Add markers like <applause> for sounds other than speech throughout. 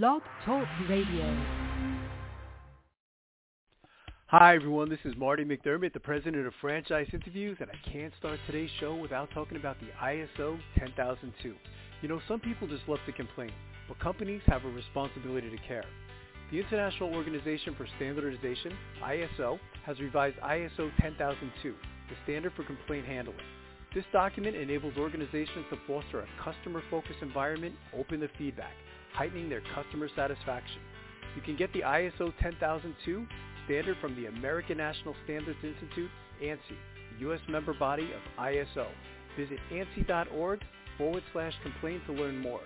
Blog Talk Radio. Hi, everyone. This is Marty McDermott, the president of Franchise Interviews, and I can't start today's show without talking about the ISO 10002. You know, some people just love to complain, but companies have a responsibility to care. The International Organization for Standardization, ISO, has revised ISO 10002, the standard for complaint handling. This document enables organizations to foster a customer-focused environment open to feedback, heightening their customer satisfaction. You can get the ISO 10002 standard from the American National Standards Institute, ANSI, U.S. member body of ISO. Visit ANSI.org forward slash complain to learn more.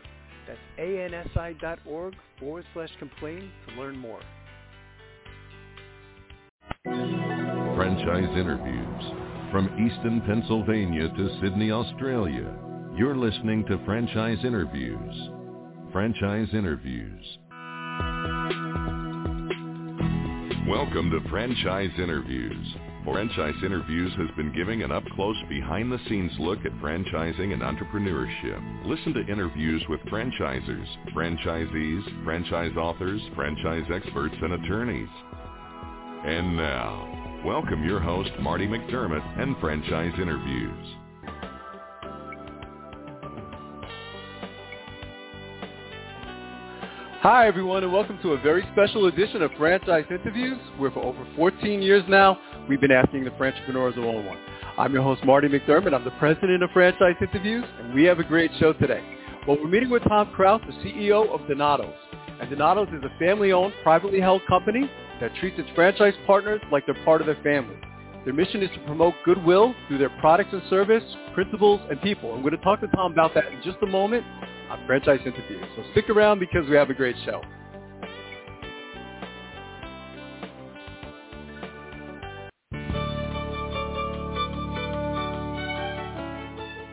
That's ANSI.org forward slash complain to learn more. Franchise interviews from Easton, Pennsylvania to Sydney, Australia. You're listening to Franchise Interviews. Franchise Interviews. Welcome to Franchise Interviews. Franchise Interviews has been giving an up-close, behind-the-scenes look at franchising and entrepreneurship. Listen to interviews with franchisers, franchisees, franchise authors, franchise experts, and attorneys. And now, welcome your host, Marty McDermott, and Franchise Interviews. Hi, everyone, and welcome to a very special edition of Franchise Interviews, where for over 14 years now, we've been asking the entrepreneurs one-on-one. I'm your host, Marty McDermott. I'm the president of Franchise Interviews, and we have a great show today. Well, we're meeting with Tom Krouse, the CEO of Donatos. And Donatos is a family-owned, privately held company that treats its franchise partners like they're part of their family. Their mission is to promote goodwill through their products and service, principles, and people. I'm going to talk to Tom about that in just a moment on Franchise Interviews. So stick around because we have a great show.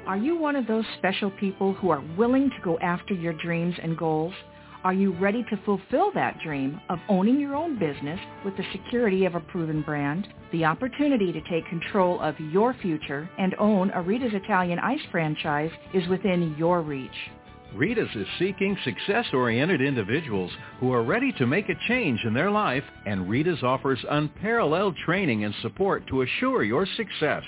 Are you one of those special people who are willing to go after your dreams and goals? Are you ready to fulfill that dream of owning your own business with the security of a proven brand? The opportunity to take control of your future and own a Rita's Italian Ice franchise is within your reach. Rita's is seeking success-oriented individuals who are ready to make a change in their life, and Rita's offers unparalleled training and support to assure your success.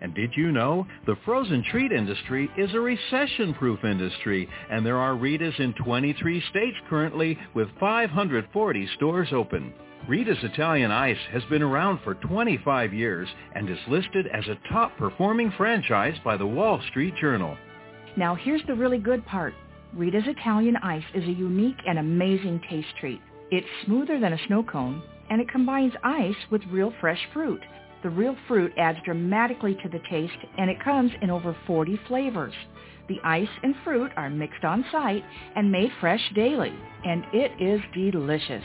And did you know the frozen treat industry is a recession-proof industry, and there are Rita's in 23 states currently with 540 stores open. Rita's Italian Ice has been around for 25 years and is listed as a top-performing franchise by the Wall Street Journal. Now here's the really good part. Rita's Italian Ice is a unique and amazing taste treat. It's smoother than a snow cone, and it combines ice with real fresh fruit. The real fruit adds dramatically to the taste, and it comes in over 40 flavors. The ice and fruit are mixed on site and made fresh daily, and it is delicious.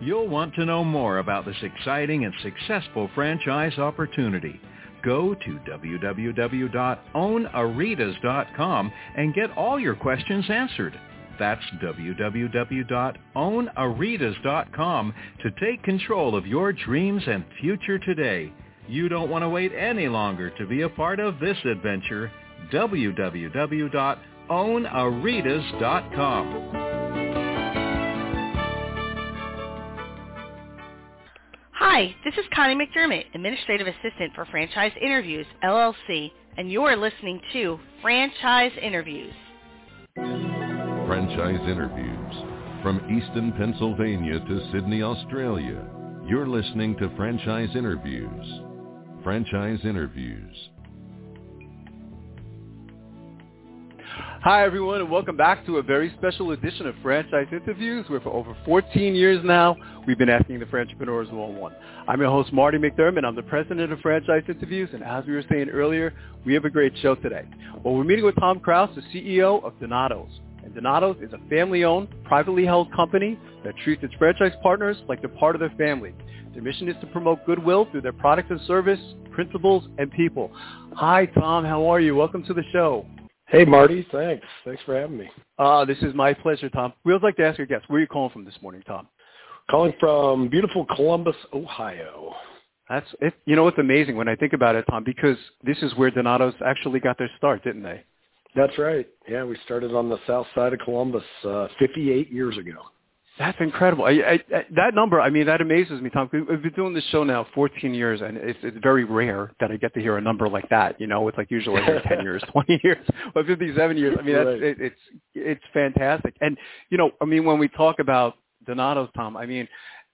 You'll want to know more about this exciting and successful franchise opportunity. Go to www.ownaritas.com and get all your questions answered. That's www.ownaritas.com to take control of your dreams and future today. You don't want to wait any longer to be a part of this adventure. www.ownaritas.com. Hi, this is Connie McDermott, Administrative Assistant for Franchise Interviews, LLC, and you're listening to Franchise Interviews. Franchise Interviews from Easton, Pennsylvania to Sydney, Australia. You're listening to Franchise Interviews. Franchise Interviews. Hi, everyone, and welcome back to a very special edition of Franchise Interviews, where for over 14 years now, we've been asking the entrepreneurs one-on-one. I'm your host, Marty McDermott. I'm the president of Franchise Interviews, and as we were saying earlier, we have a great show today. Well, we're meeting with Tom Krouse, the CEO of Donatos. And Donatos is a family-owned, privately held company that treats its franchise partners like they're part of their family. Their mission is to promote goodwill through their products and service, principles, and people. Hi, Tom. How are you? Welcome to the show. Hey, Marty. Thanks. Thanks for having me. Uh, this is my pleasure, Tom. We always like to ask our guests, where are you calling from this morning, Tom? Calling from beautiful Columbus, Ohio. That's it. You know, it's amazing when I think about it, Tom, because this is where Donatos actually got their start, didn't they? That's right. Yeah, we started on the south side of Columbus uh, 58 years ago. That's incredible. I, I, I, that number, I mean, that amazes me, Tom. We've been doing this show now 14 years, and it's, it's very rare that I get to hear a number like that. You know, it's like usually like <laughs> 10 years, 20 years, but 57 years. I mean, that's Right. it, it's it's fantastic. And you know, I mean, when we talk about Donato's, Tom, I mean,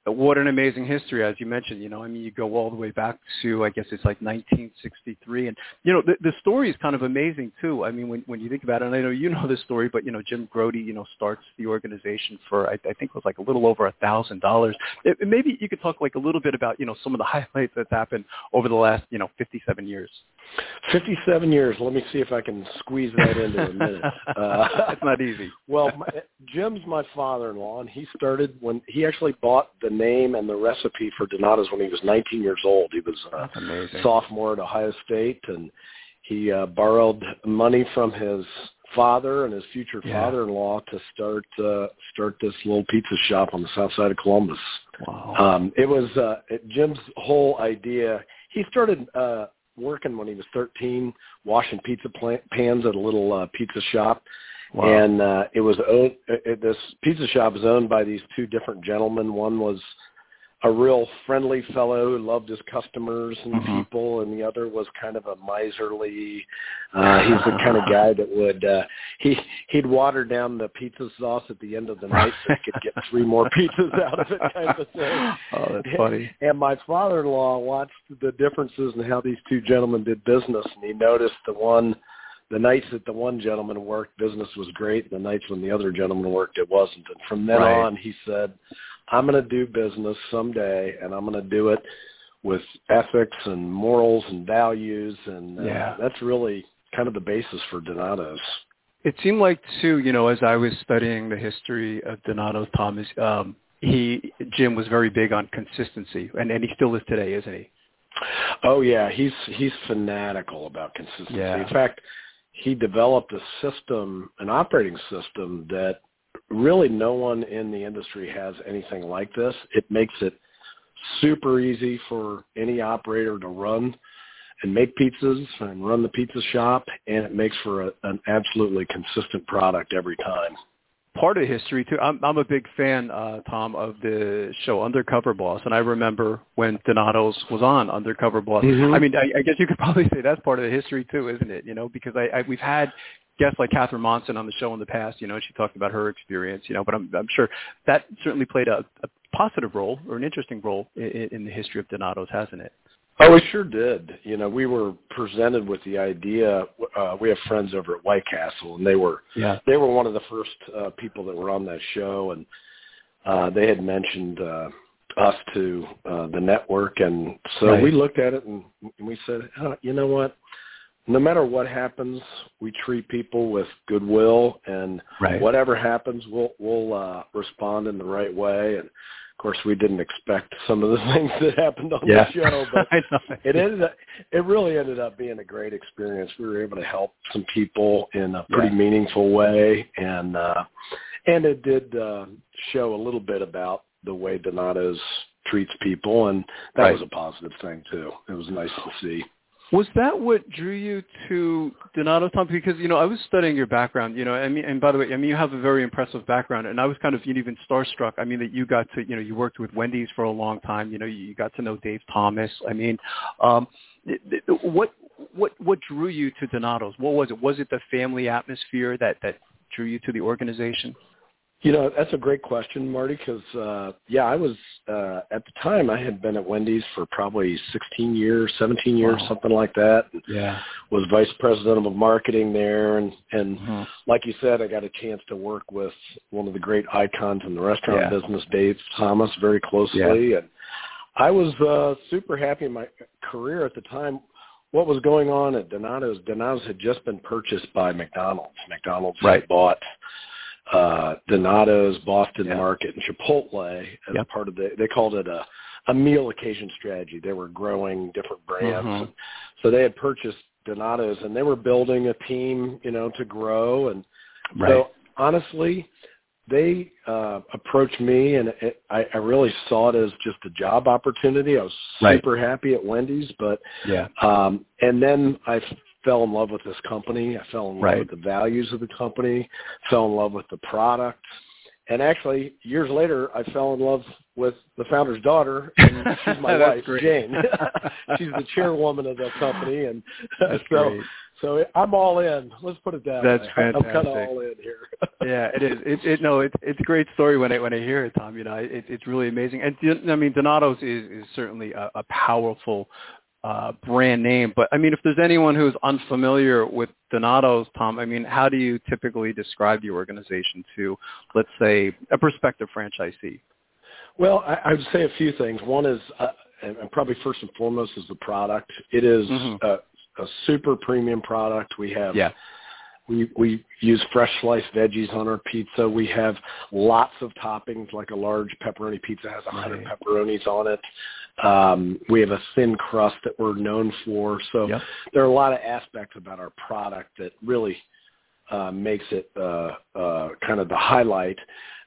what an amazing history, as you mentioned. You know, I mean, you go all the way back to, I guess it's like 1963, and you know, the, the story is kind of amazing too. I mean, when when you think about it, and I know you <laughs> know this story, but you know, Jim Grote, you know, starts the organization for I, I think it was like a little over a thousand dollars. Maybe you could talk like a little bit about you know some of the <laughs> highlights that's happened over the last you know 57 years. 57 years. Let me see if I can squeeze that into a minute. <laughs> Uh, That's not easy. well, my, Jim's my father-in-law, and he started when he actually bought the name and the recipe for Donato's when he was 19 years old. He was a sophomore at Ohio State, and he uh, borrowed money from his father and his future Yeah. father-in-law to start uh, start this little pizza shop on the south side of Columbus. Wow. Um, it was uh, it- Jim's whole idea. He started uh, working when he was 13, washing pizza pla- pans at a little uh, pizza shop, Wow. and uh, it was owned. It, this pizza shop was owned by these two different gentlemen. One was a real friendly fellow who loved his customers and Mhm. people, and the other was kind of a miserly. Uh, he's the kind of guy that would uh, he he'd water down the pizza sauce at the end of the night so he could get <laughs> three more pizzas out of it, kind of thing. Oh, that's funny. And my father-in-law watched the differences in how these two gentlemen did business, and he noticed the one, the nights that the one gentleman worked, business was great. And the nights when the other gentleman worked, it wasn't. And from then Right. on, he said, "I'm going to do business someday, and I'm going to do it with ethics and morals and values." And uh, Yeah. that's really kind of the basis for Donato's. It seemed like too, you know, as I was studying the history of Donato's Thomas, um, he Jim was very big on consistency, and and he still is today, isn't he? Oh yeah, he's he's fanatical about consistency. Yeah. In fact, he developed a system, an operating system that really no one in the industry has anything like this. It makes it super easy for any operator to run and make pizzas and run the pizza shop, and it makes for a, an absolutely consistent product every time. Part of history too. I'm I'm a big fan, uh, Tom, of the show Undercover Boss, and I remember when Donato's was on Undercover Boss. Mhm. I mean, I, I guess you could <laughs> probably say that's part of the history too, isn't it? You know, because I, I we've had guests like Catherine Monson on the show in the past. You know, she talked about her experience. You know, but I'm I'm sure that certainly played a, a positive role or an interesting role in, in the history of Donato's, hasn't it? Oh, we sure did. You know, we were presented with the idea. Uh, we have friends over at White Castle, and they were Yeah. they were one of the first uh, people that were on that show, and uh, they had mentioned uh, us to uh, the network, and so Right. we looked at it and we said, oh, you know what? No matter what happens, we treat people with goodwill, and Right. whatever happens, we'll we'll uh, respond in the right way. And of course, we didn't expect some of the <laughs> things that happened on Yeah. the show, but <laughs> it ended up, it really ended up being a great experience. We were able to help some people in a pretty Yeah. meaningful way, and uh, and it did uh, show a little bit about the way Donato's treats people, and that Right. was a positive thing too. It was nice to see. Was that what drew you to Donato Tom? Because you know, I was studying your background. You know, I mean, and by the way, I mean you have a very impressive background, and I was kind of even starstruck. I mean that you got to you know you worked with Wendy's for a long time. You know, you got to know Dave Thomas. I mean, um, what what what drew you to Donato's? What was it? Was it the family atmosphere that that drew you to the organization? You know, that's a great question, Marty, because, uh, yeah, I was, uh, at the time I had been at Wendy's for probably 16 years, 17 years, Wow. something like that. Yeah. Was vice president of marketing there. And, and Mm-hmm. like you said, I got a chance to work with one of the great icons in the restaurant Yeah. business, Dave Thomas, very closely. Yeah. And I was, uh, super happy in my career at the time. What was going on at Donato's? Donato's had just been purchased by McDonald's. McDonald's Right. had bought uh Donato's, Boston Yeah. Market, and Chipotle as Yep. part of the they called it a a meal occasion strategy. They were growing different brands. Mhm. So they had purchased Donato's and they were building a team, you know, to grow and Right. so honestly, they uh approached me and it, I, I really saw it as just a job opportunity. I was Right. super happy at Wendy's, but yeah. um, and then I fell in love with this company. I fell in love Right. with the values of the company, fell in love with the product, and actually years later I fell in love with the founder's daughter and she's <laughs> my wife great. Jane <laughs> she's the chairwoman of the company and <laughs> That's so great. so I'm all in let's put it that way. That's way I'm kind of all in here yeah, it is. It, it no, it's it's a great story when I when I hear it, Tom. You know, it, it's really amazing. And I mean, Donato's is is certainly a, a powerful uh, brand name. But I mean, if there's anyone who's unfamiliar with Donato's, Tom, I mean, how do you typically describe your organization to, let's say, a prospective franchisee? Well, I, I would say a few things. One is, uh, and probably first and foremost, is the product. It is Mhm. a, a super premium product. We have Yeah. We we use fresh sliced veggies on our pizza. We have lots of toppings, like a large pepperoni pizza has a hundred Right. pepperonis on it. Um, we have a thin crust that we're known for. So Yep. there are a lot of aspects about our product that really uh, makes it uh, uh, kind of the highlight.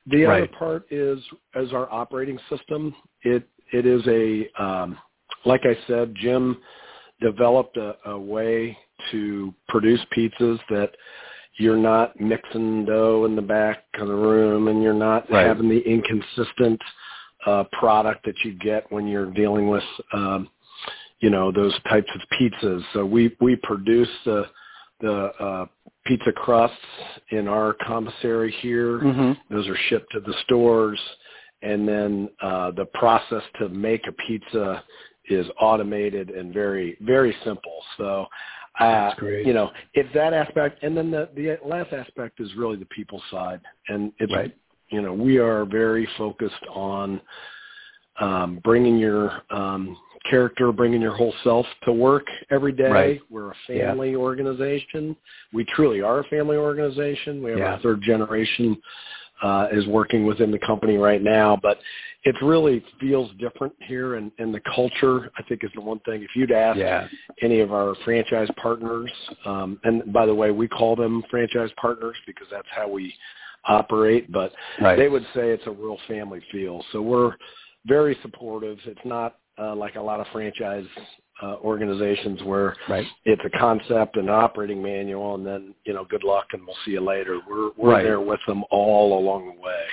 The other part is as our operating system. It it is a um, like I said, Jim developed a, a way to produce pizzas that you're not mixing dough in the back of the room and you're not Right. having the inconsistent uh, product that you get when you're dealing with um, you know those types of pizzas. So we we produce the the uh, pizza crusts in our commissary here. Mm-hmm. Those are shipped to the stores, and then uh, the process to make a pizza is automated and very very simple. So. Uh, That's great. you know, it's that aspect, and then the the last aspect is really the people side, and it's Right. you know we are very focused on um, bringing your um, character, bringing your whole self to work every day. Right. We're a Yeah. family organization. We truly are a family organization. We have Yeah. our third generation uh, is working within the company right now, but it really feels different here, and, and the culture I think is the one thing. If you'd ask Yeah. any of our franchise partners, um, and by the way, we call them franchise partners because that's how we operate, but Right. they would say it's a real family feel. So we're very supportive. It's not uh, like a lot of franchise uh, organizations where Right. it's a concept and operating manual, and then you know, good luck and we'll see you later. We're we're Right. there with them all along the way.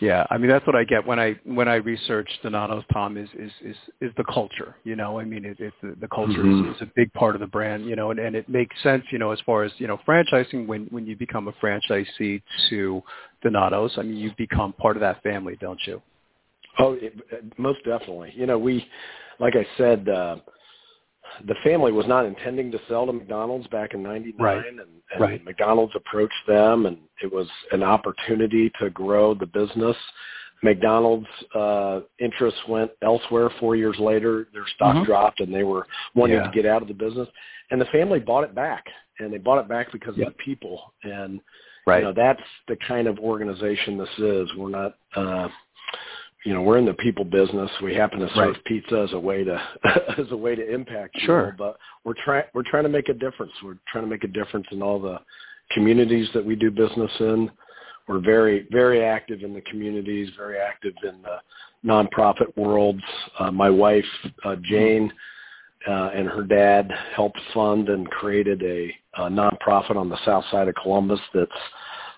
Yeah, I mean that's what I get when I when I research Donato's Tom is is is is the culture. You know, I mean it, it's the, the culture Mhm. is, is a big part of the brand. You know, and, and it makes sense. You know, as far as you know, franchising when when you become a franchisee to Donato's, I mean you become part of that family, don't you? Oh, it, most definitely. You know, we, like I said, uh, the family was not intending to sell to McDonald's back in '99, Right. and, and Right. McDonald's approached them, and it was an opportunity to grow the business. McDonald's uh, interests went elsewhere. Four years later, their stock Mhm. dropped, and they were wanting Yeah. to get out of the business. And the family bought it back, and they bought it back because Yep. of the people. And Right. you know, that's the kind of organization this is. We're not, uh, you know, we're in the people business. We happen to serve Right. pizza as a way to <laughs> as a way to impact people, Sure. but we're trying we're trying to make a difference. We're trying to make a difference in all the communities that we do business in. We're very very active in the communities, very active in the nonprofit worlds. Uh, my wife uh, Jane uh, and her dad helped fund and created a, a nonprofit on the south side of Columbus that's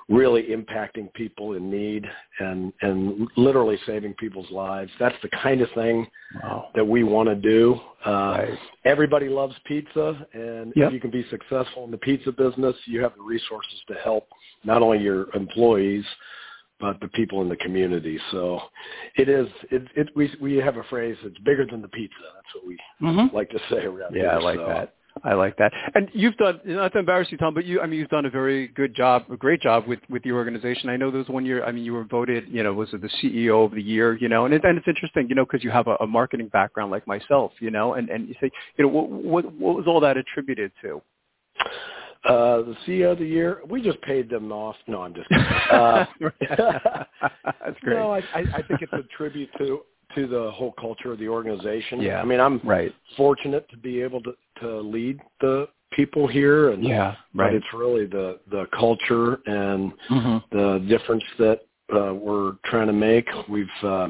really impacting people in need and and literally saving people's lives. That's the kind of thing Wow. that we want to do. Uh, Right. Everybody loves pizza, and Yep. if you can be successful in the pizza business, you have the resources to help not only your employees but the people in the community. So it is. It, it we we have a phrase. It's bigger than the pizza. That's what we Mm-hmm. like to say around here. Yeah, I like so. that. I like that. And you've done not to embarrass you, Tom, but you I mean you've done a very good job, a great job with with the organization. I know there was one year. I mean, you were voted, you know, was it the CEO of the year, you know, and it, and it's interesting, you know, because you have a, a marketing background like myself, you know, and and you say, you know, what what what was all that attributed to? Uh, the CEO of the year, we just paid them off. No, I'm just kidding. Uh, <laughs> <laughs> That's great. No, I, I I think it's a tribute to to the whole culture of the organization. Yeah. I mean, I'm right. fortunate to be able to to lead the people here, and Yeah. but it's really the the culture and hmm the difference that uh, we're trying to make. We've uh,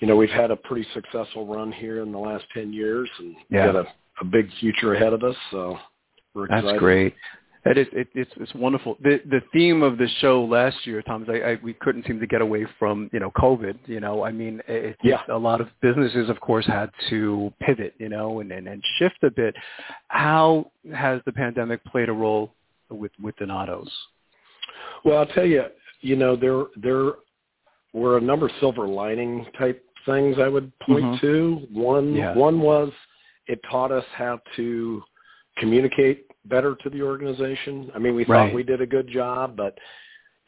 you know we've had a pretty successful run here in the last ten years, and Yeah. we've got a, a big future ahead of us. So we're excited. That's great. It is. It, it's it's wonderful. The the theme of the show last year, Tom, is I, I we couldn't seem to get away from you know COVID. You know, I mean, it, yeah. a lot of businesses, of course, had to pivot. You know, and, and and shift a bit. How has the pandemic played a role with with Donatos? Well, I'll tell you. You know, there there were a number of silver lining type things I would point mm-hmm. to. One yeah. one was it taught us how to communicate better to the organization. I mean, we right. thought we did a good job, but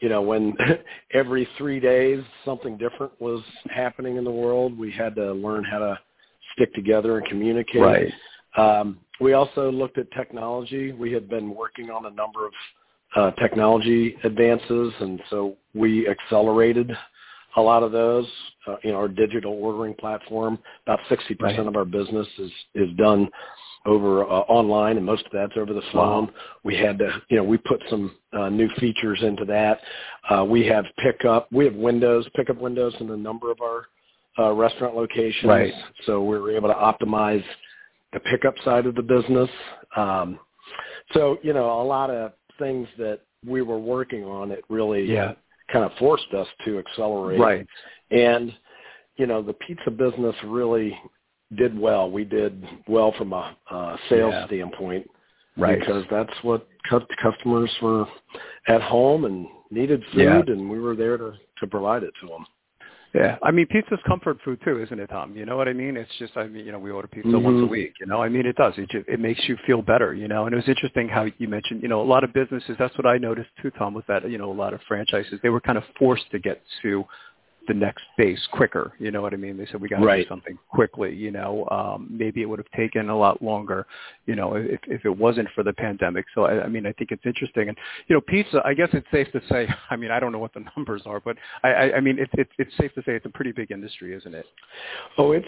you know, when <laughs> every three days something different was happening in the world, we had to learn how to stick together and communicate. Right. Um, we also looked at technology. We had been working on a number of uh, technology advances, and so we accelerated a lot of those. Uh, you know, our digital ordering platform, about 60% right. of our business is is done over uh, online, and most of that's over the phone. We had to, you know, we put some uh, new features into that. Uh, we have pickup. We have windows, pickup windows in a number of our uh, restaurant locations. Right. So we were able to optimize the pickup side of the business. Um, so you know, a lot of things that we were working on, it really yeah. kind of forced us to accelerate. Right. And you know, the pizza business really did well. We did well from a uh, sales yeah. standpoint, right? Because that's what customers were at home and needed food, yeah. and we were there to to provide it to them. Yeah, I mean, pizza's comfort food too, isn't it, Tom? You know what I mean? It's just, I mean, you know, we order pizza mm-hmm. once a week. You know, I mean, it does. It just, it makes you feel better. You know, and it was interesting how you mentioned, you know, a lot of businesses. That's what I noticed too, Tom, was that you know a lot of franchises they were kind of forced to get to the next base quicker. You know what I mean? They said we got to right. do something quickly. You know, um, maybe it would have taken a lot longer. You know, if if it wasn't for the pandemic. So I, I mean, I think it's interesting. And you know, pizza. I guess it's safe to say. <laughs> I mean, I don't know what the <laughs> numbers are, but I, I, I mean, it's it's it's safe to say it's a pretty big industry, isn't it? Oh, it's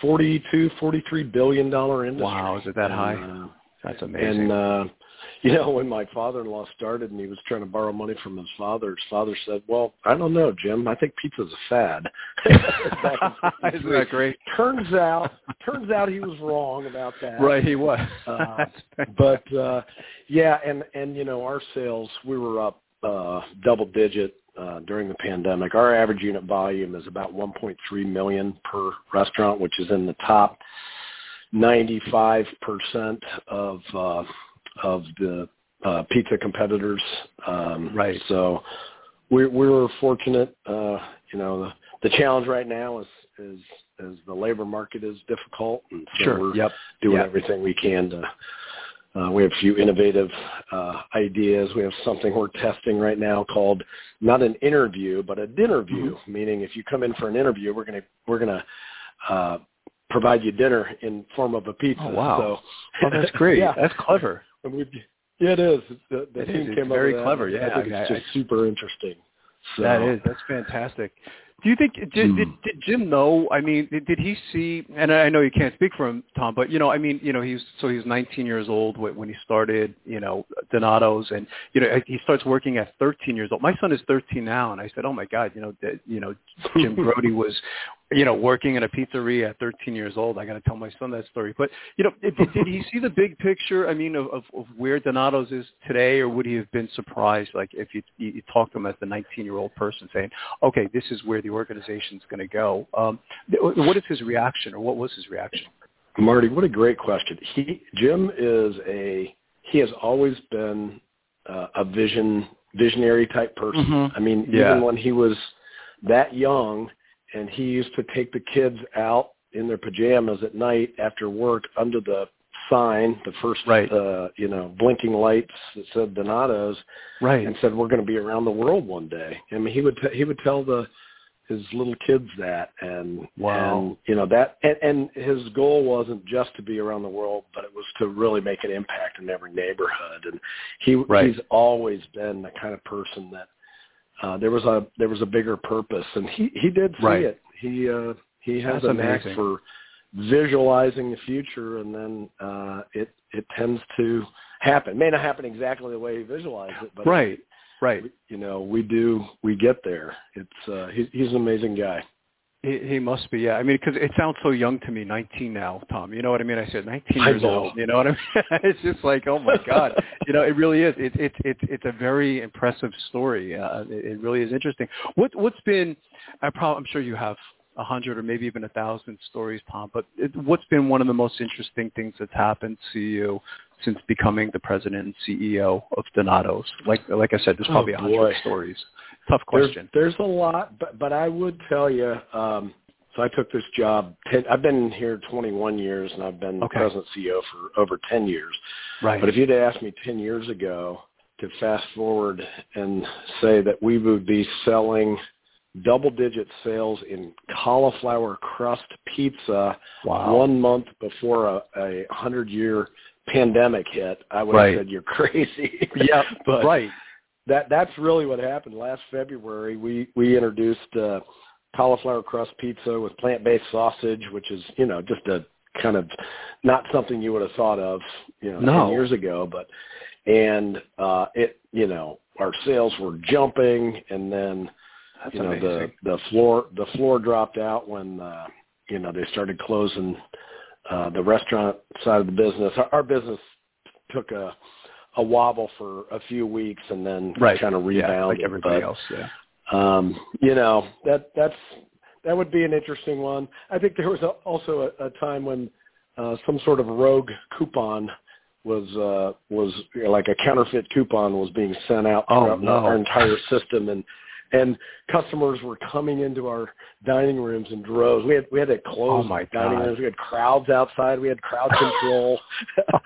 forty-two, forty-three billion dollar industry. Wow, is it that high? Uh, That's amazing. And uh, <laughs> you know, when my father-in-law started and he was trying to borrow money from his father, his father said, "Well, I don't know, Jim. I think pizza's a fad." <laughs> <laughs> Isn't that great? Turns out, turns out he was wrong about that. Right, he was. uh, but uh, yeah, and and you know, our sales we were up uh, double digit uh, during the pandemic. Our average unit volume is about 1.3 million per restaurant, which is in the top 95 percent of uh, of the uh, pizza competitors. Um, right. So we we were fortunate. Uh, you know, the the challenge right now is is is the labor market is difficult, and so sure. we're yep. doing yep. everything we can to. Uh, we have a few innovative uh, ideas. We have something we're testing right now called not an interview, but a dinner view. Mm-hmm. Meaning, if you come in for an interview, we're gonna we're gonna uh, provide you dinner in form of a pizza. Oh wow! So, oh, that's great. <laughs> yeah. That's clever. We, yeah, it is. The, the it team is. came it's very clever. Yeah, I think I, it's I, just super interesting. So, that is. That's fantastic. Do you think did, Hmm. did, did Jim know? I mean, did, did he see? And I know you can't speak for him, Tom, but you know, I mean, you know, he's so he was 19 years old when he started, you know, Donato's, and you know, he starts working at 13 years old. My son is 13 now, and I said, oh my God, you know, that, you know, Jim <laughs> Brody was, you know, working in a pizzeria at 13 years old. I got to tell my son that story. But you know, did, did he see the big picture? I mean, of, of, of where Donato's is today, or would he have been surprised, like if you you, you talked to him as the 19 year old person, saying, okay, this is where the organization's going to go? Um, what is his reaction, or what was his reaction? Marty, what a great question. He Jim is a he has always been uh, a vision visionary type person. Mm-hmm. I mean, yeah. even when he was that young and he used to take the kids out in their pajamas at night after work under the sign, the first right. uh, you know, blinking lights that said Donato's right. and said we're going to be around the world one day. I mean, he would t- he would tell the his little kids that and wow. and you know that and, and his goal wasn't just to be around the world but it was to really make an impact in every neighborhood and he right. he's always been the kind of person that uh there was a there was a bigger purpose and he he did see right. it. He uh he has That's a knack for visualizing the future and then uh it it tends to happen. It may not happen exactly the way he visualized it but right. It, right you know we do we get there. It's uh he, he's an amazing guy He, he must be, yeah. I mean, because it sounds so young to me, 19 now, Tom. You know what I mean? I said 19 years old. You know what I <laughs> mean? it's just like, oh my god. <laughs> you know, it really is. It's it's it's it's a very impressive story. Uh, it, it really is interesting. What what's been? I probably I'm sure you have a hundred or maybe even a thousand stories, Tom. But it, what's been one of the most interesting things that's happened to you since becoming the president and CEO of Donato's? Like like I said, there's Oh, probably a hundred stories. Tough question. There's, there's a lot, but but I would tell you. Um, so I took this job. 10, I've been here 21 years, and I've been Okay. president CEO for over 10 years. right. But if you'd asked me 10 years ago to fast forward and say that we would be selling double-digit sales in cauliflower crust pizza wow. one month before a, a 100-year pandemic hit, I would Right. have said you're <laughs> crazy. yeah. but right. That that's really what happened last February. We we introduced uh, cauliflower crust pizza with plant-based sausage, which is you know just a kind of not something you would have thought of you know No. ten years ago, but and uh, it you know our sales were jumping, and then That's you know amazing. the the floor the floor dropped out when uh, you know they started closing uh, the restaurant side of the business. Our, our business took a a wobble for a few weeks and then right. kind of yeah, rebounded. like everybody but, else. Yeah. Um, you know that that's that would be an interesting one. I think there was a, also a, a time when uh, some sort of rogue coupon was uh, was you know, like a counterfeit coupon was being sent out Oh, throughout no. our entire system, and and customers were coming into our dining rooms in droves. We had we had to close Oh, my dining God. rooms. We had crowds outside. We had crowd control. <laughs>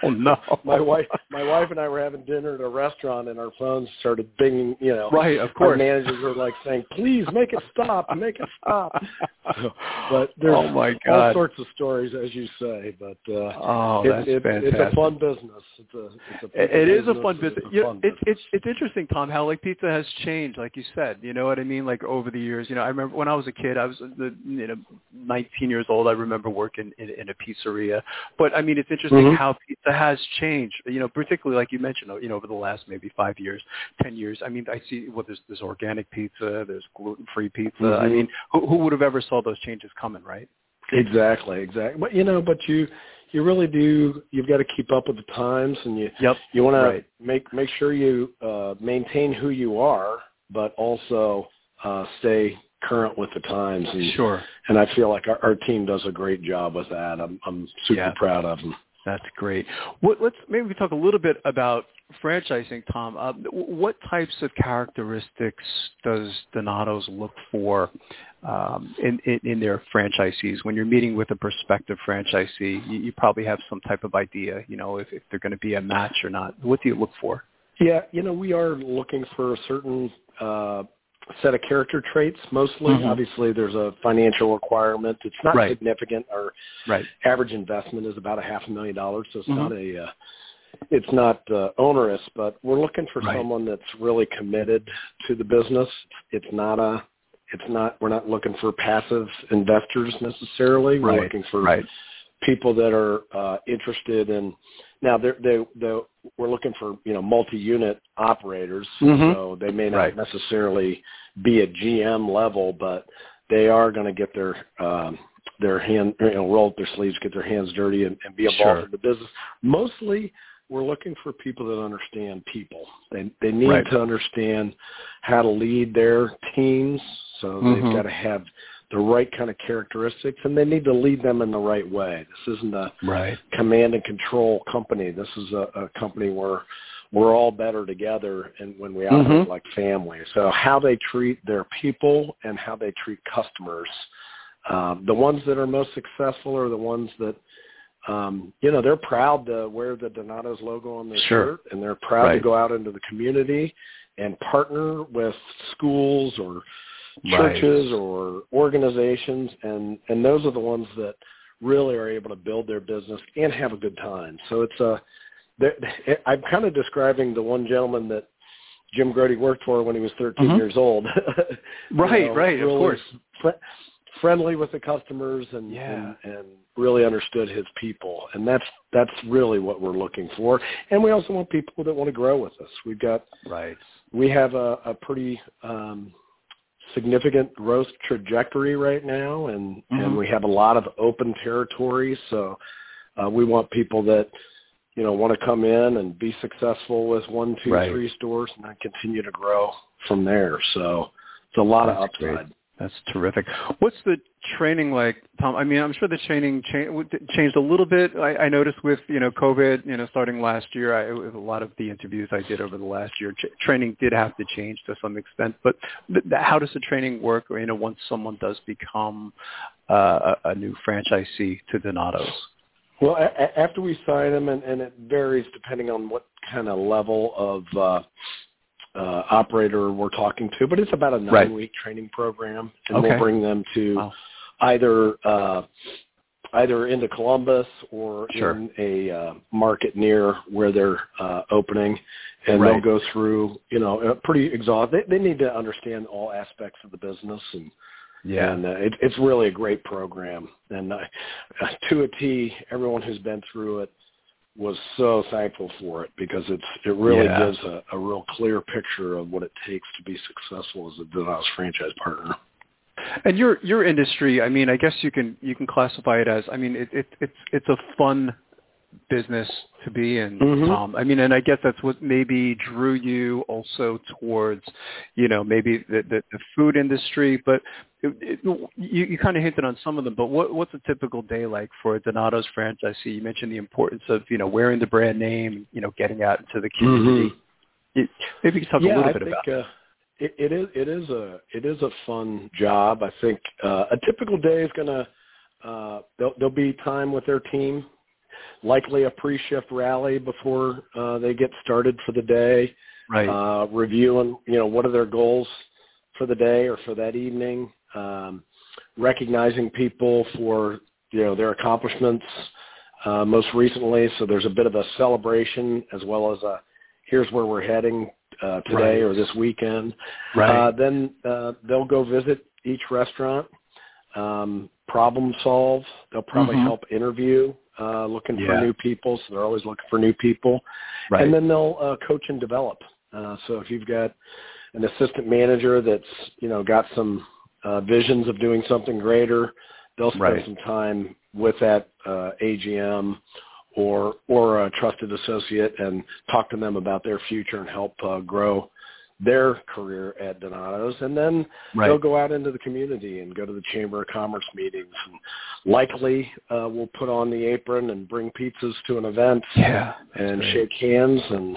Oh no. <laughs> my wife my wife and I were having dinner at a restaurant and our phones started binging you know Right, of our course. managers were like saying please make it stop make it stop <laughs> but there's oh my God. all sorts of stories as you say but uh oh, that's it- fantastic. it's a fun business it's a it's a It- it is a fun It's business. a You know, fun it's business. it's it's interesting, Tom, how like pizza has changed, like you said. You know what I mean? Like over the years. You know, I remember when I was a kid, I was the you know 19 years old. I remember working in, in a pizzeria. But I mean, it's interesting Mhm. how pizza has changed. You know, particularly like you mentioned, you know, over the last maybe five years, 10 years. I mean, I see well, there's there's organic pizza, there's gluten-free pizza. I Mhm. mean, who, who would have ever saw those changes coming, right? exactly exactly but you know but you you really do you've got to keep up with the times and you Yep. you want Right. to make make sure you uh, maintain who you are, but also uh, stay current with the times. And, Sure. and I feel like our, our team does a great job with that. I'm I'm super Yeah. proud of them. That's great. What, let's maybe we talk a little bit about franchising, Tom. Uh, what types of characteristics does Donato's look for um, in, in, in their franchisees? When you're meeting with a prospective franchisee, you, you probably have some type of idea, you know, if, if they're going to be a match or not. What do you look for? Yeah, you know, we are looking for a certain uh, set of character traits mostly. Mhm. Obviously, there's a financial requirement. It's not Right. significant. Our Right. average investment is about a half a million dollars, so it's Mhm. not a uh, it's not uh, onerous, but we're looking for Right. someone that's really committed to the business. It's not a it's not we're not looking for passive investors necessarily. We're looking for people that are uh, interested in now they're they they we're looking for you know multi-unit operators Mhm. so they may not Right. necessarily be at GM level but they are going to get their um, their hand you know roll up their sleeves get their hands dirty and, and be involved Sure. in the business mostly we're looking for people that understand people they they need Right. to understand how to lead their teams so Mhm. they've got to have the right kind of characteristics and they need to lead them in the right way. This isn't a Right. command and control company. This is a, a company where we're all better together and when we operate Mhm. like family. So how they treat their people and how they treat customers. Um, the ones that are most successful are the ones that um, you know, they're proud to wear the Donato's logo on their Sure. shirt and they're proud to go out into the community and partner with schools or Right. churches or organizations and and those are the ones that really are able to build their business and have a good time so it's a they're- i'm kind of describing the one gentleman that jim grote worked for when he was 13 Mhm. years old <laughs> Right, know, right, of course. fr- friendly with the customers and, Yeah. and and really understood his people and that's that's really what we're looking for and we also want people that want to grow with us we've got Right. we have a, a pretty um, significant growth trajectory right now, and Mm-hmm. and we have a lot of open territories. So uh, we want people that you know want to come in and be successful with one, two, Right. three stores, and then continue to grow from there. So it's a lot of upside. great. That's terrific. What's the training like, Tom? I mean, I'm sure the training cha- changed a little bit. I, I noticed with you know COVID, you know, starting last year, I, a lot of the interviews I did over the last year, tra- training did have to change to some extent. But th- how does the training work? You know, once someone does become uh, a, a new franchisee to Donato's. Well, a- after we sign them, and, and it varies depending on what kind of level of uh, uh, operator we're talking to, but it's about a nine-week training program, and Okay. we'll bring them to Wow. either uh, either into Columbus or Sure. in a uh, market near where they're uh, opening, and Right. they'll go through, you know, a pretty exhaustive. They, they need to understand all aspects of the business and Yeah, and uh, it, it's really a great program. And uh, uh, <laughs> to a T, everyone who's been through it was so thankful for it because it's it really Yeah. gives a, a real clear picture of what it takes to be successful as a Donatos franchise partner. And your your industry, I mean, I guess you can you can classify it as, I mean, it, it it's it's a fun business to be in, Mhm. Tom. I mean, and I guess that's what maybe drew you also towards, you know, maybe the the, the food industry. But it, it, you you kind of hinted on some of them. But what what's a typical day like for a Donato's franchisee? You mentioned the importance of you know wearing the brand name, you know, getting out into the community. You- Maybe you could talk Mm-hmm. yeah, a little I bit think, about. Uh, it, it is it is a it is a fun job. I think uh, a typical day is gonna uh, there'll, there'll be time with their team, likely a pre-shift rally before uh, they get started for the day. Right. uh, reviewing, you know, what are their goals for the day or for that evening, um, recognizing people for, you know, their accomplishments uh, most recently. So there's a bit of a celebration as well as a here's where we're heading uh, today Right. or this weekend. right. Uh, then uh, they'll go visit each restaurant, um, problem solve. They'll probably Mhm. help interview, uh, looking Yeah. for new people. So they're always looking for new people right. and then they'll uh, coach and develop. Uh, so if you've got an assistant manager that's you know got some uh, visions of doing something greater, they'll spend Right. some time with that uh, AGM or or a trusted associate and talk to them about their future and help uh, grow their career at Donato's, and then right. they'll go out into the community and go to the Chamber of Commerce meetings. And likely, uh, we'll put on the apron and bring pizzas to an event yeah. and great. shake hands and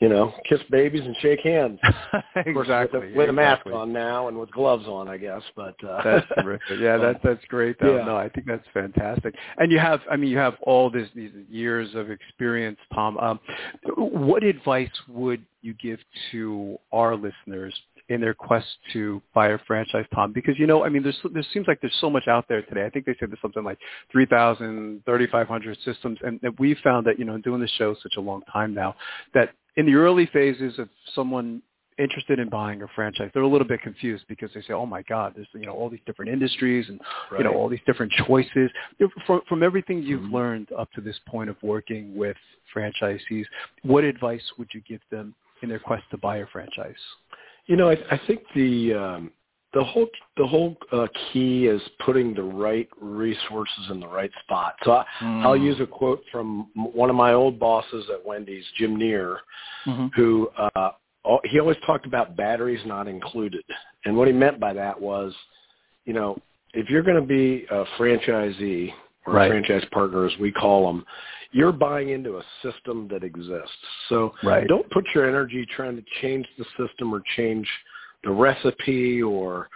you know kiss babies and shake hands. <laughs> Of course, exactly. with, a, with a mask on now and with gloves on, I guess. But uh, That's terrific. Yeah, that <laughs> that's great. Though. Yeah. No, I think that's fantastic. And you have, I mean, you have all this these years of experience, Tom. Um, what advice would you give to our listeners in their quest to buy a franchise, Tom? Because you know, I mean, there's there seems like there's so much out there today. I think they said there's something like 3,000, 3,500 systems, and that we found that you know, doing the show such a long time now, that in the early phases of someone interested in buying a franchise, they're a little bit confused because they say, "Oh my God, there's you know all these different industries and you know all these different choices." From from everything you've Mhm. learned up to this point of working with franchisees, what advice would you give them in their quest to buy a franchise? you know, I, I think the um, the whole the whole uh, key is putting the right resources in the right spot. So I, I'll use a quote from one of my old bosses at Wendy's, Jim Near, Mhm. who uh, he always talked about batteries not included, and what he meant by that was, you know, if you're going to be a franchisee or Right. franchise partner, as we call them, you're buying into a system that exists. So Right. don't put your energy trying to change the system or change the recipe or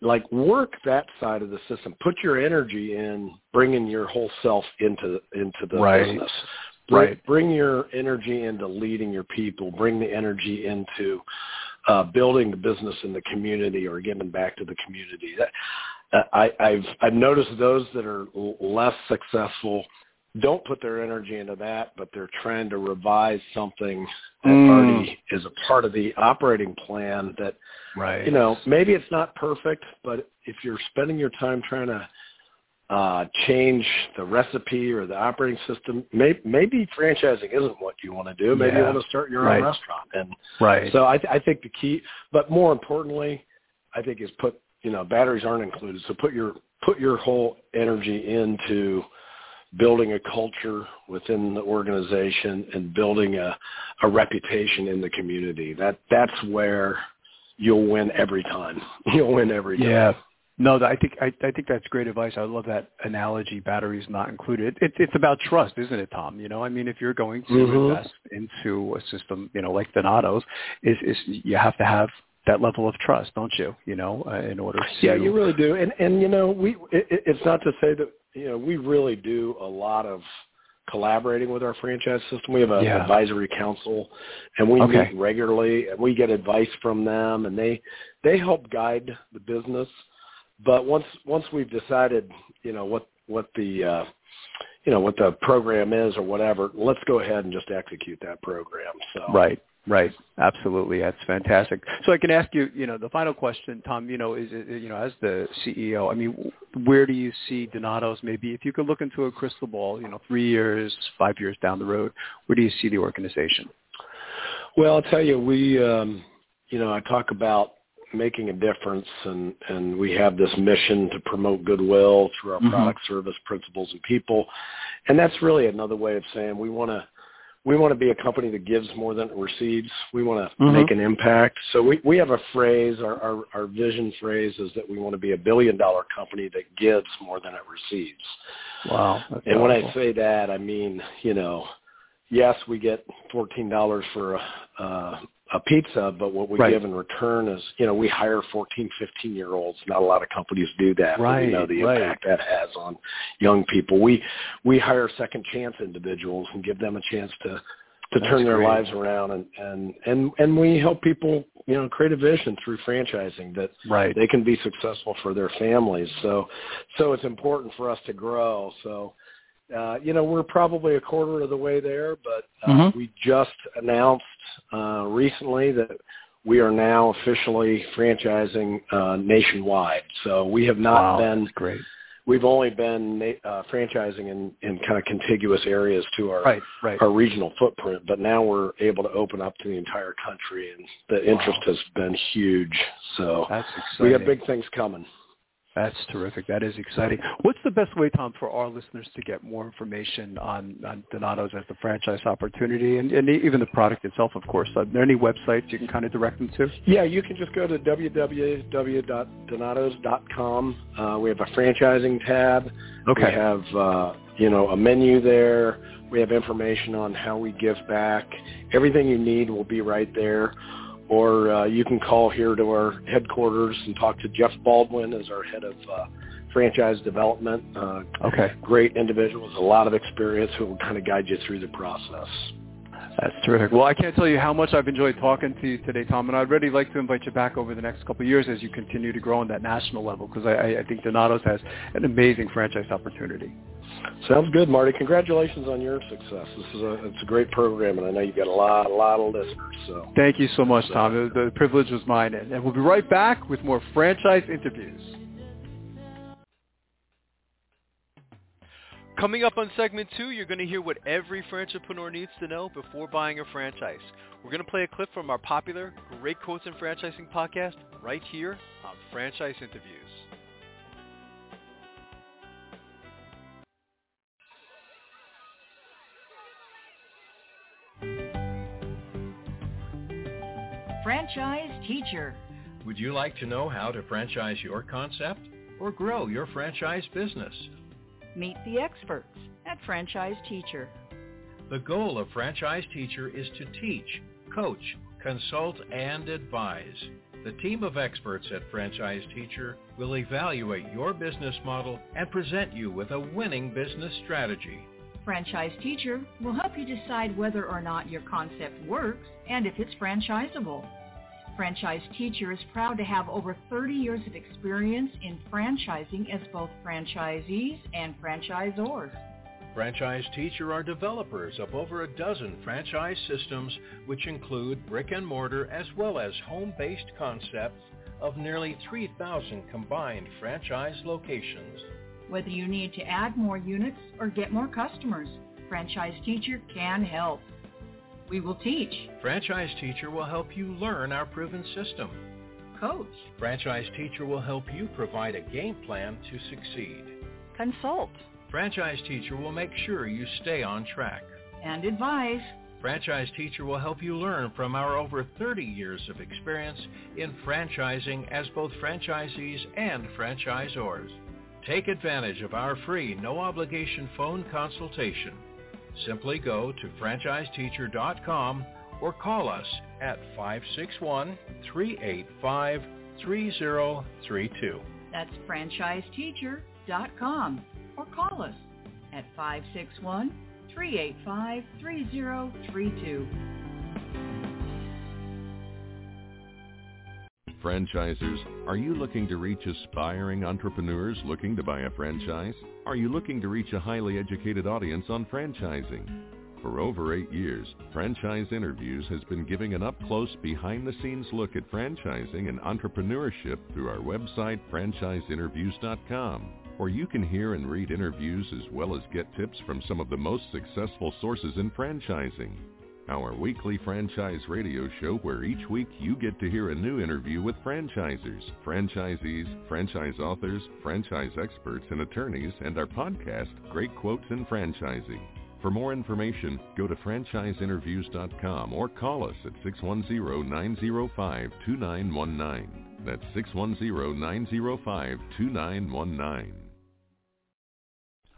like work that side of the system. Put your energy in bringing your whole self into into the Right. business. Bring, Right. bring your energy into leading your people. Bring the energy into uh, building the business in the community or giving back to the community. That, I, I've I've noticed those that are less successful don't put their energy into that, but they're trying to revise something that Mm. already is a part of the operating plan that Right. you know, maybe it's not perfect, but if you're spending your time trying to uh, change the recipe or the operating system, may, maybe franchising isn't what you want to do. Maybe you want to start your Right. own restaurant. And Right. so I, th- I think the key, but more importantly, I think is put you know batteries aren't included. So put your put your whole energy into building a culture within the organization and building a, a reputation in the community. That that's where you'll win every time. <laughs> You'll win every time. Yeah. No, I think I, I think that's great advice. I love that analogy. Batteries not included. It, it's about trust, isn't it, Tom? You know, I mean, if you're going to mm-hmm. invest into a system, you know, like Donato's, is is you have to have that level of trust, don't you? You know, uh, in order to yeah, you really do. And and you know, we it, it's not to say that you know we really do a lot of collaborating with our franchise system. We have an yeah. advisory council, and we okay. meet regularly, and we get advice from them, and they they help guide the business. But once once we've decided, you know what what the uh, you know what the program is or whatever, let's go ahead and just execute that program. So right. Right. Absolutely. That's fantastic. So I can ask you, you know, the final question, Tom, you know, is, you know, as the CEO, I mean, where do you see Donatos maybe, if you could look into a crystal ball, you know, three years, five years down the road, where do you see the organization? Well, I'll tell you, we, um, you know, I talk about making a difference and, and we have this mission to promote goodwill through our mm-hmm. product, service, principles, and people. And that's really another way of saying we want to, we want to be a company that gives more than it receives. We want to mm-hmm. make an impact. So we, we have a phrase, our, our, our vision phrase is that we want to be a billion dollar company that gives more than it receives. Wow. and powerful. when I say that, I mean, you know, yes, we get $14 for a, uh, a pizza, but what we right. give in return is, you know, we hire 14, 15 year olds. Not a lot of companies do that. Right. We know the right. impact that has on young people. We we hire second chance individuals and give them a chance to to That's turn their great. lives around and and and and we help people, you know, create a vision through franchising that right. they can be successful for their families. So so it's important for us to grow. So uh, you know, we're probably a quarter of the way there, but uh, mm-hmm. we just announced uh, recently that we are now officially franchising uh, nationwide. So we have not wow, been that's great. We've only been uh, franchising in, in kind of contiguous areas to our right, right. our regional footprint, but now we're able to open up to the entire country, and the wow. interest has been huge. So we have big things coming. That's terrific. That is exciting. What's the best way, Tom, for our listeners to get more information on, on Donatos as the franchise opportunity and, and even the product itself, of course? Are there any websites you can kind of direct them to? Yeah, you can just go to www.donatos.com. Uh, we have a franchising tab. Okay. We have, uh, you know, a menu there. We have information on how we give back. Everything you need will be right there or uh, you can call here to our headquarters and talk to Jeff Baldwin as our head of uh, franchise development. Uh, okay. Great individual with a lot of experience who will kind of guide you through the process. That's terrific. Well, I can't tell you how much I've enjoyed talking to you today, Tom, and I'd really like to invite you back over the next couple of years as you continue to grow on that national level because I, I think Donatos has an amazing franchise opportunity. Sounds good, Marty. Congratulations on your success. This is a it's a great program, and I know you've got a lot a lot of listeners. So thank you so much, Tom. The, the privilege was mine, and we'll be right back with more franchise interviews. Coming up on segment two, you're going to hear what every entrepreneur needs to know before buying a franchise. We're going to play a clip from our popular Great Quotes in Franchising podcast right here on Franchise Interviews. Franchise Teacher. Would you like to know how to franchise your concept or grow your franchise business? Meet the experts at Franchise Teacher. The goal of Franchise Teacher is to teach, coach, consult, and advise. The team of experts at Franchise Teacher will evaluate your business model and present you with a winning business strategy. Franchise Teacher will help you decide whether or not your concept works and if it's franchisable. Franchise Teacher is proud to have over 30 years of experience in franchising as both franchisees and franchisors. Franchise Teacher are developers of over a dozen franchise systems which include brick and mortar as well as home-based concepts of nearly 3,000 combined franchise locations. Whether you need to add more units or get more customers, Franchise Teacher can help. We will teach. Franchise Teacher will help you learn our proven system. coach. Franchise Teacher will help you provide a game plan to succeed. Consult. Franchise Teacher will make sure you stay on track. And advise. Franchise Teacher will help you learn from our over 30 years of experience in franchising as both franchisees and franchisors. Take advantage of our free no-obligation phone consultation. Simply go to franchiseteacher.com or call us at 561-385-3032. That's franchiseteacher.com or call us at 561 Franchisers, are you looking to reach aspiring entrepreneurs looking to buy a franchise? Are you looking to reach a highly educated audience on franchising? For over eight years, Franchise Interviews has been giving an up-close, behind-the-scenes look at franchising and entrepreneurship through our website, franchiseinterviews.com, where you can hear and read interviews as well as get tips from some of the most successful sources in franchising. Our weekly franchise radio show where each week you get to hear a new interview with franchisers, franchisees, franchise authors, franchise experts and attorneys, and our podcast, Great Quotes in Franchising. For more information, go to franchiseinterviews.com or call us at 610-905-2919. That's 610-905-2919.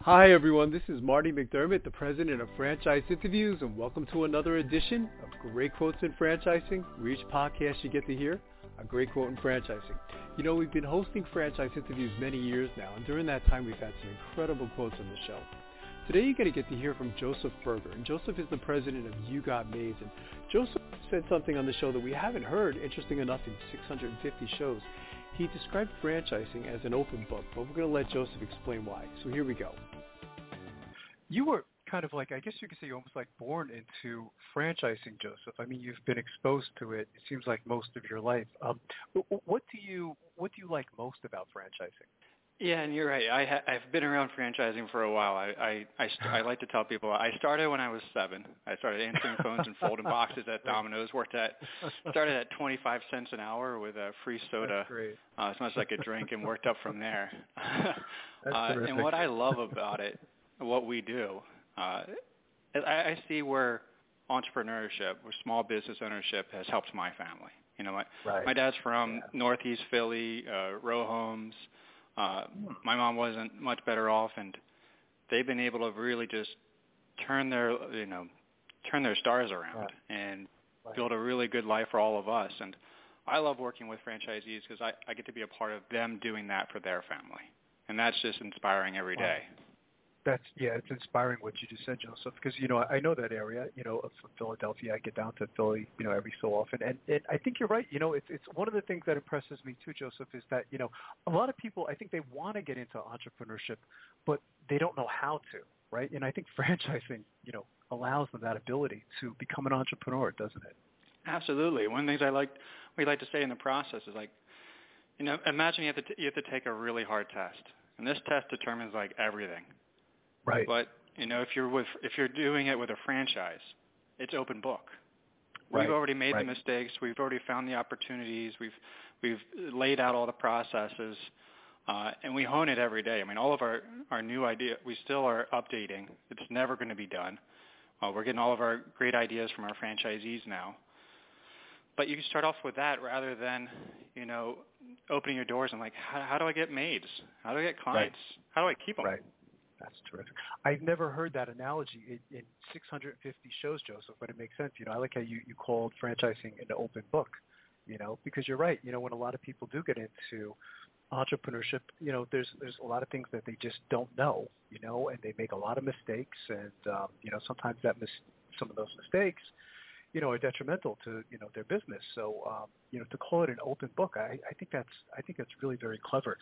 Hi everyone, this is Marty McDermott, the president of Franchise Interviews, and welcome to another edition of Great Quotes in Franchising, where each podcast you get to hear a great quote in franchising. You know, we've been hosting franchise interviews many years now, and during that time we've had some incredible quotes on the show. Today you're going to get to hear from Joseph Berger, and Joseph is the president of You Got Maids, and Joseph said something on the show that we haven't heard, interesting enough, in 650 shows. He described franchising as an open book, but we're going to let Joseph explain why. So here we go you were kind of like I guess you could say you're almost like born into franchising, Joseph. I mean, you've been exposed to it. It seems like most of your life. Um, what do you what do you like most about franchising? Yeah, and you're right. I ha- I've been around franchising for a while. I I I, st- I like to tell people I started when I was seven. I started answering phones and folding boxes at Domino's. Worked at started at 25 cents an hour with a free soda, uh, as much as I could drink, and worked up from there. <laughs> uh, and what I love about it what we do. Uh, I, I see where entrepreneurship, where small business ownership has helped my family. You know, my right. my dad's from yeah. Northeast Philly, uh, row homes. Uh, hmm. my mom wasn't much better off, and they've been able to really just turn their you know turn their stars around right. and right. build a really good life for all of us. And I love working with franchisees because I, I get to be a part of them doing that for their family, and that's just inspiring every day. That's yeah, it's inspiring what you just said, Joseph. Because you know I know that area, you know, of Philadelphia. I get down to Philly, you know, every so often, and, and I think you're right. You know, it's it's one of the things that impresses me too, Joseph, is that you know a lot of people I think they want to get into entrepreneurship, but they don't know how to, right? And I think <laughs> franchising, you know, allows them that ability to become an entrepreneur, doesn't it? Absolutely. One of the things I like we like to say in the process is like, you know, imagine you have to t- you have to take a really hard test, and this test determines like everything Right. But you know, if you're with if you're doing it with a franchise, it's open book. We've right. already made right. the mistakes. We've already found the opportunities. We've we've laid out all the processes, uh, and we hone it every day. I mean, all of our our new idea we still are updating. It's never going to be done. Uh, we're getting all of our great ideas from our franchisees now. But you can start off with that rather than, you know, opening your doors and like, how, how do I get maids? How do I get clients? Right. How do I keep them? Right. That's terrific. I've never heard that analogy in, in 650 shows, Joseph, but it makes sense. You know, I like how you, you called franchising an open book, you know, because you're right. You know, when a lot of people do get into entrepreneurship, you know, there's there's a lot of things that they just don't know, you know, and they make a lot of mistakes, and um, you know, sometimes that mis- some of those mistakes, you know, are detrimental to you know their business. So, um, you know, to call it an open book, I, I think that's I think that's really very clever.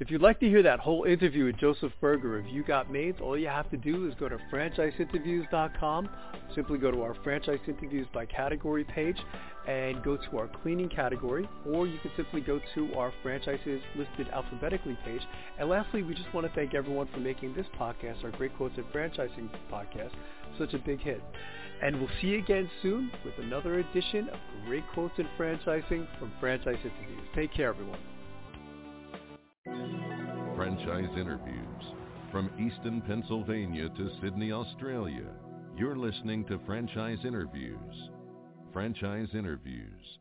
If you'd like to hear that whole interview with Joseph Berger of You Got Maids, all you have to do is go to franchiseinterviews.com. Simply go to our franchise interviews by category page and go to our cleaning category, or you can simply go to our franchises listed alphabetically page. And lastly, we just want to thank everyone for making this podcast, our Great Quotes in Franchising podcast, such a big hit. And we'll see you again soon with another edition of Great Quotes in Franchising from Franchise Interviews. Take care, everyone. Franchise Interviews. From Easton, Pennsylvania to Sydney, Australia, you're listening to Franchise Interviews. Franchise Interviews.